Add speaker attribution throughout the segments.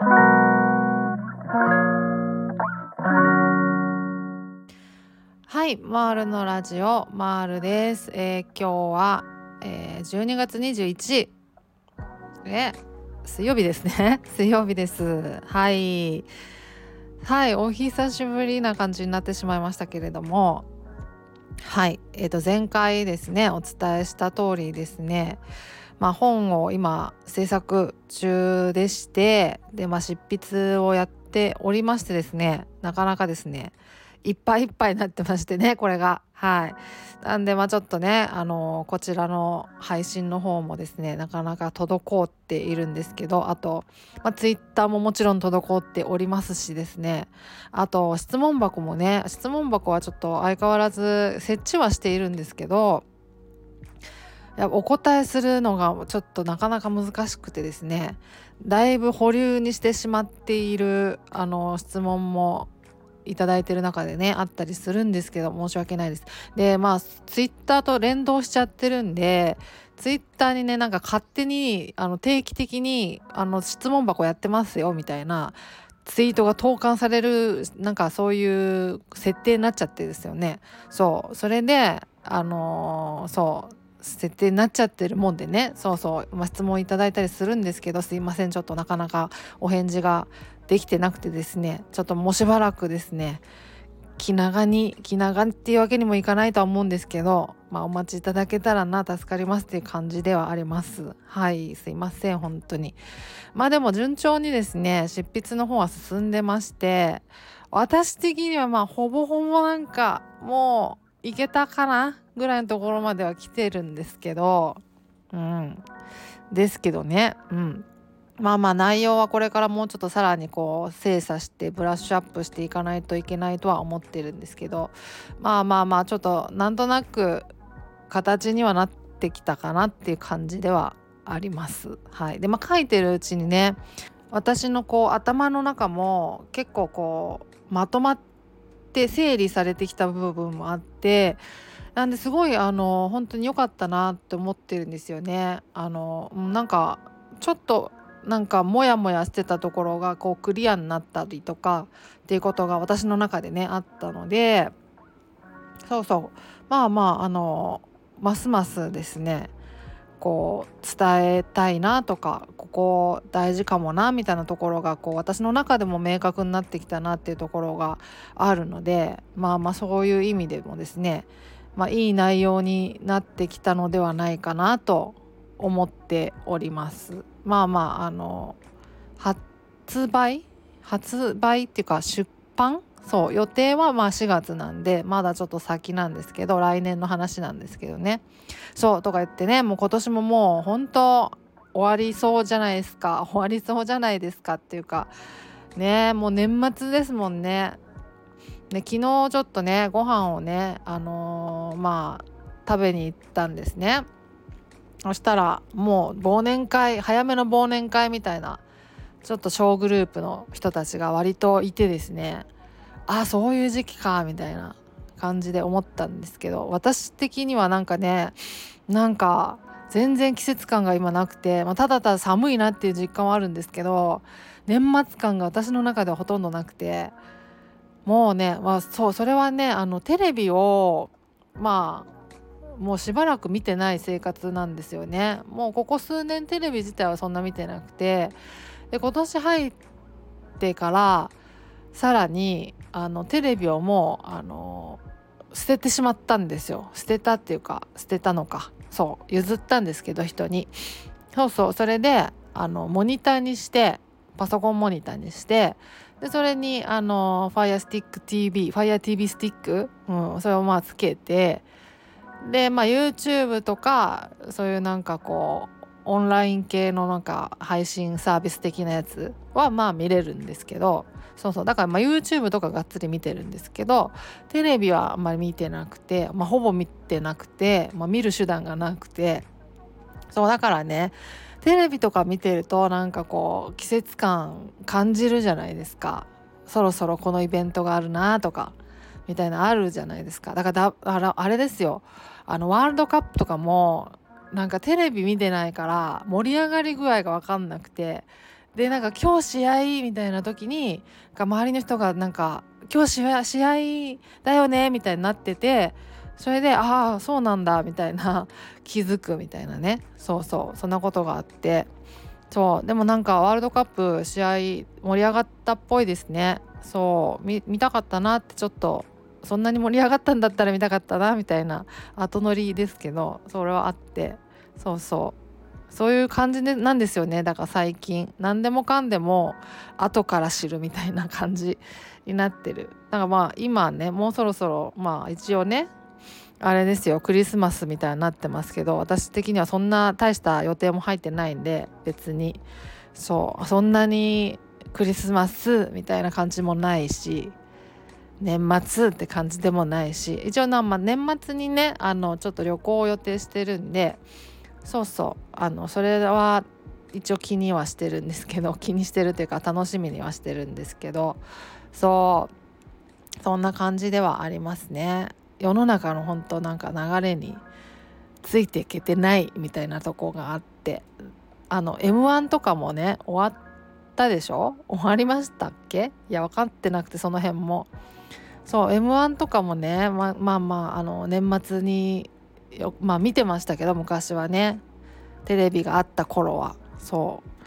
Speaker 1: はい、マールのラジオマールです。えー、今日は、えー、12月21日、え水曜日ですね。水曜日です。はい、はい、お久しぶりな感じになってしまいましたけれども、はい、えー、と前回ですねお伝えした通りですね。まあ、本を今制作中でしてで、まあ、執筆をやっておりましてですねなかなかですねいっぱいいっぱいになってましてねこれが。はい。なんでまあちょっとねあのこちらの配信の方もですねなかなか滞っているんですけどあと、まあ、ツイッターももちろん滞っておりますしですねあと質問箱もね質問箱はちょっと相変わらず設置はしているんですけどお答えするのがちょっとなかなか難しくてですねだいぶ保留にしてしまっているあの質問もいただいてる中でねあったりするんですけど申し訳ないです。でまあツイッターと連動しちゃってるんでツイッターにねなんか勝手にあの定期的にあの質問箱やってますよみたいなツイートが投函されるなんかそういう設定になっちゃってですよね。そうそれであのー、そう設定になっちゃってるもんでね。そうそう、まあ、質問いただいたりするんですけどすいません。ちょっとなかなかお返事ができてなくてですね。ちょっともうしばらくですね気長に気長っていうわけにもいかないとは思うんですけど、まあ、お待ちいただけたらな助かりますっていう感じではあります。はいすいません本当に。まあでも順調にですね執筆の方は進んでまして私的にはまあほぼほぼなんかもういけたかなぐらいのところまでは来てるんですけどうん。ですけどね。うん。まあまあ内容はこれからもうちょっとさらにこう精査してブラッシュアップしていかないといけないとは思ってるんですけどまあまあまあちょっとなんとなく形にはなってきたかなっていう感じではあります。はい、でまあ書いてるうちにね私のこう頭の中も結構こうまとまって整理されてきた部分もあってなんですごいあの本当に良かったなって思ってるんですよね。あのなんかちょっとなんかモヤモヤしてたところがこうクリアになったりとかっていうことが私の中でねあったのでそうそうまあまああのますますですねこう伝えたいなとかここ大事かもなみたいなところがこう私の中でも明確になってきたなっていうところがあるのでまあまあそういう意味でもですねまあ、いい内容になってきたのではないかなと思っております。まあまああの発売？発売っていうか出版？そう予定はまあ4月なんでまだちょっと先なんですけど来年の話なんですけどね。そうとか言ってねもう今年ももう本当終わりそうじゃないですか。終わりそうじゃないですかっていうかねもう年末ですもんね。で昨日ちょっとねご飯をねあのー、まあ食べに行ったんですね。そしたらもう忘年会早めの忘年会みたいなちょっと小グループの人たちが割といてですね。あそういう時期かみたいな感じで思ったんですけど私的にはなんかねなんか全然季節感が今なくて、まあ、ただただ寒いなっていう実感はあるんですけど年末感が私の中ではほとんどなくてもうね、まあ、そうそれはねあのテレビをまあもうしばらく見てない生活なんですよね。もうここ数年テレビ自体はそんな見てなくてで今年入ってからさらにあのテレビをもうあの捨ててしまったんですよ。捨てたっていうか捨てたのか。そう譲ったんですけど人に。そうそうそれであのモニターにしてパソコンモニターにしてでそれにあの FirestickTV FireTV スティック、うん、それをまあつけてでまあ YouTube とかそういうなんかこうオンライン系のなんか配信サービス的なやつはまあ見れるんですけどそうそうだからまあ YouTube とかがっつり見てるんですけどテレビはあんまり見てなくて、まあ、ほぼ見てなくて、まあ、見る手段がなくてそうだからねテレビとか見てるとなんかこう季節感感じるじゃないですか。そろそろこのイベントがあるなとかみたいなあるじゃないですか。だからだあれですよ。あのワールドカップとかもなんかテレビ見てないから盛り上がり具合が分かんなくてでなんか今日試合みたいな時に周りの人がなんか今日試合だよねみたいになっててそれでああそうなんだみたいな気づくみたいなね。そうそうそんなことがあって。そうでもなんかワールドカップ試合盛り上がったっぽいですね。そう見たかったなってちょっとそんなに盛り上がったんだったら見たかったなみたいな後乗りですけどそれはあって。そうそう。そういう感じでなんですよね。だから最近。何でもかんでも後から知るみたいな感じになってる。だからまあ今ねもうそろそろまあ一応ねあれですよクリスマスみたいになってますけど私的にはそんな大した予定も入ってないんで別にそうそんなにクリスマスみたいな感じもないし年末って感じでもないし一応な、まあ、年末にねあのちょっと旅行を予定してるんでそうそうあのそれは一応気にはしてるんですけど 気にしてるというか楽しみにはしてるんですけどそうそんな感じではありますね。世の中の本当なんか流れについていけてないみたいなとこがあってあの m 1とかもね終わったでしょ？終わりましたっけ？いや分かってなくてその辺も。そう m 1とかもねままあまああの年末によまあ見てましたけど昔はね。テレビがあった頃は。そう。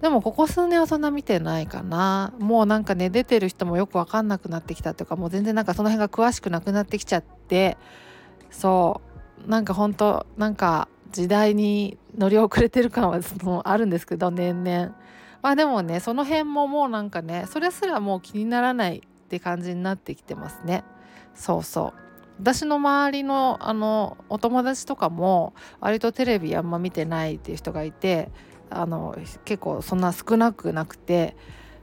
Speaker 1: でもここ数年はそんな見てないかな。もうなんかね出てる人もよく分かんなくなってきたというかもう全然なんかその辺が詳しくなくなってきちゃって。そう。なんかほんとなんか時代に乗り遅れてる感はあるんですけど年々。まあでもねその辺ももうなんかねそれすらもう気にならないって感じになってきてますね。そうそう。私の周りのあのお友達とかも割とテレビあんま見てないっていう人がいてあの結構そんな少なくなくて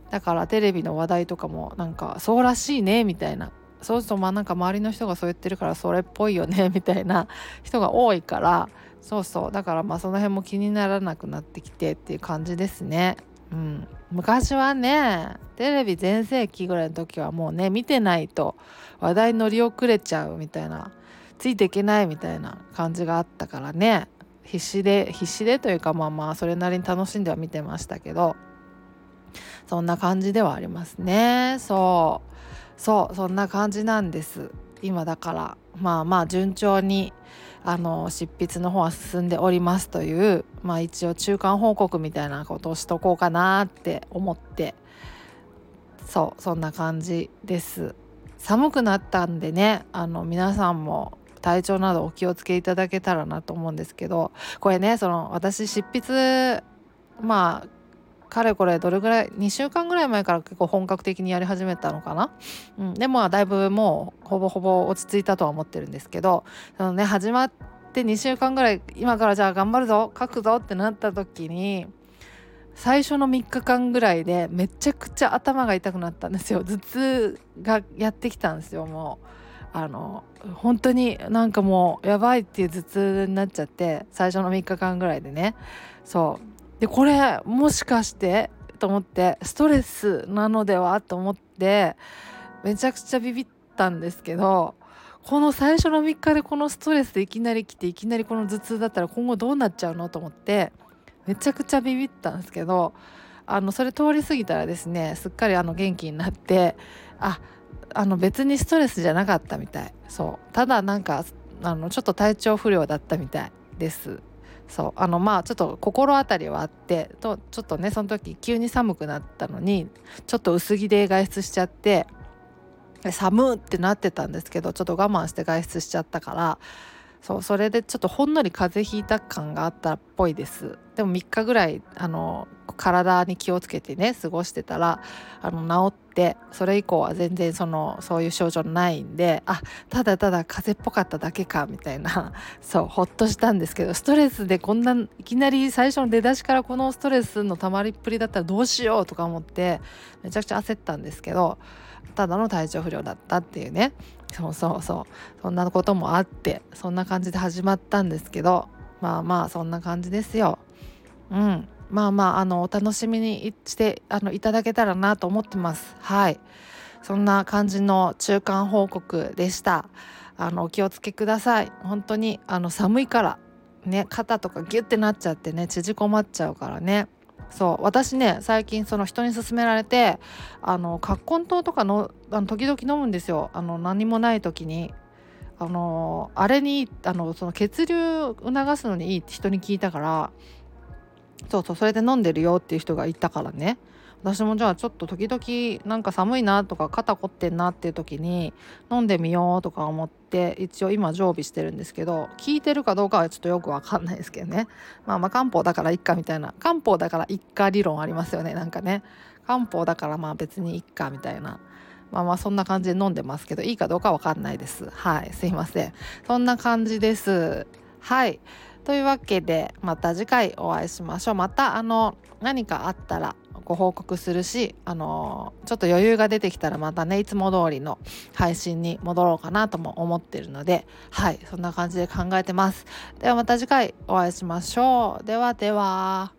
Speaker 1: だからテレビの話題とかもなんかそうらしいねみたいな。そうするとまあなんか周りの人がそう言ってるからそれっぽいよね みたいな人が多いからそうそう。だからまあその辺も気にならなくなってきてっていう感じですね。うん、昔はねテレビ全盛期ぐらいの時はもうね見てないと話題乗り遅れちゃうみたいなついていけないみたいな感じがあったからね。必死で必死でというかまあまあそれなりに楽しんでは見てましたけど。そんな感じではありますね。そう。そうそんな感じなんです。今だから。まあまあ順調にあの執筆の方は進んでおりますというまあ一応中間報告みたいなことをしとこうかなって思って。そうそんな感じです。寒くなったんでねあの皆さんも体調などお気をつけいただけたらなと思うんですけどこれねその私執筆まあかれこれどれぐらい2週間ぐらい前から結構本格的にやり始めたのかな、うん、でもだいぶもうほぼほぼ落ち着いたとは思ってるんですけどそのね始まって2週間ぐらい今からじゃあ頑張るぞ書くぞってなった時に最初の3日間ぐらいでめちゃくちゃ頭が痛くなったんですよ頭痛がやってきたんですよもう。あの本当になんかもうやばいっていう頭痛になっちゃって最初の3日間ぐらいでね。そう。でこれもしかしてと思ってストレスなのではと思ってめちゃくちゃビビったんですけどこの最初の3日でこのストレスでいきなり来ていきなりこの頭痛だったら今後どうなっちゃうのと思ってめちゃくちゃビビったんですけどあのそれ通り過ぎたらですねすっかりあの元気になってあっあの別にストレスじゃなかったみたい。そう。ただなんかあのちょっと体調不良だったみたいです。そう。あのまあちょっと心当たりはあってとちょっとねその時急に寒くなったのにちょっと薄着で外出しちゃって寒ってなってたんですけどちょっと我慢して外出しちゃったからそうそれでちょっとほんのり風邪ひいた感があったっぽいです。でも3日ぐらいあの体に気をつけてね過ごしてたらあの治ってそれ以降は全然そのそういう症状ないんであただただ風邪っぽかっただけかみたいな。そうほっとしたんですけどストレスでこんないきなり最初の出だしからこのストレスのたまりっぷりだったらどうしようとか思ってめちゃくちゃ焦ったんですけどただの体調不良だったっていうね。そうそうそう。そんなこともあってそんな感じで始まったんですけどまあまあそんな感じですよ。うん。まあまああのお楽しみにしてあのいただけたらなと思ってます。はい。そんな感じの中間報告でした。あのお気をつけください。本当にあの寒いからね肩とかギュッてなっちゃってね縮こまっちゃうからね。そう私ね最近その人に勧められてあの葛根湯とかのあの時々飲むんですよ。あの何もない時に。あのあれにあのその血流を促すのにいいって人に聞いたから。そうそうそれで飲んでるよっていう人がいたからね。私もじゃあちょっと時々なんか寒いなとか肩凝ってんなっていう時に飲んでみようとか思って一応今常備してるんですけど効いてるかどうかはちょっとよくわかんないですけどね。まあまあ漢方だからいっかみたいな。漢方だからいっか理論ありますよねなんかね。漢方だからまあ別にいっかみたいな。まあまあそんな感じで飲んでますけどいいかどうかわかんないです。はいすいません。そんな感じです。はい。というわけでまた次回お会いしましょう。またあの何かあったらご報告するし、あのちょっと余裕が出てきたらまたねいつも通りの配信に戻ろうかなとも思ってるのではいそんな感じで考えてます。ではまた次回お会いしましょう。ではでは。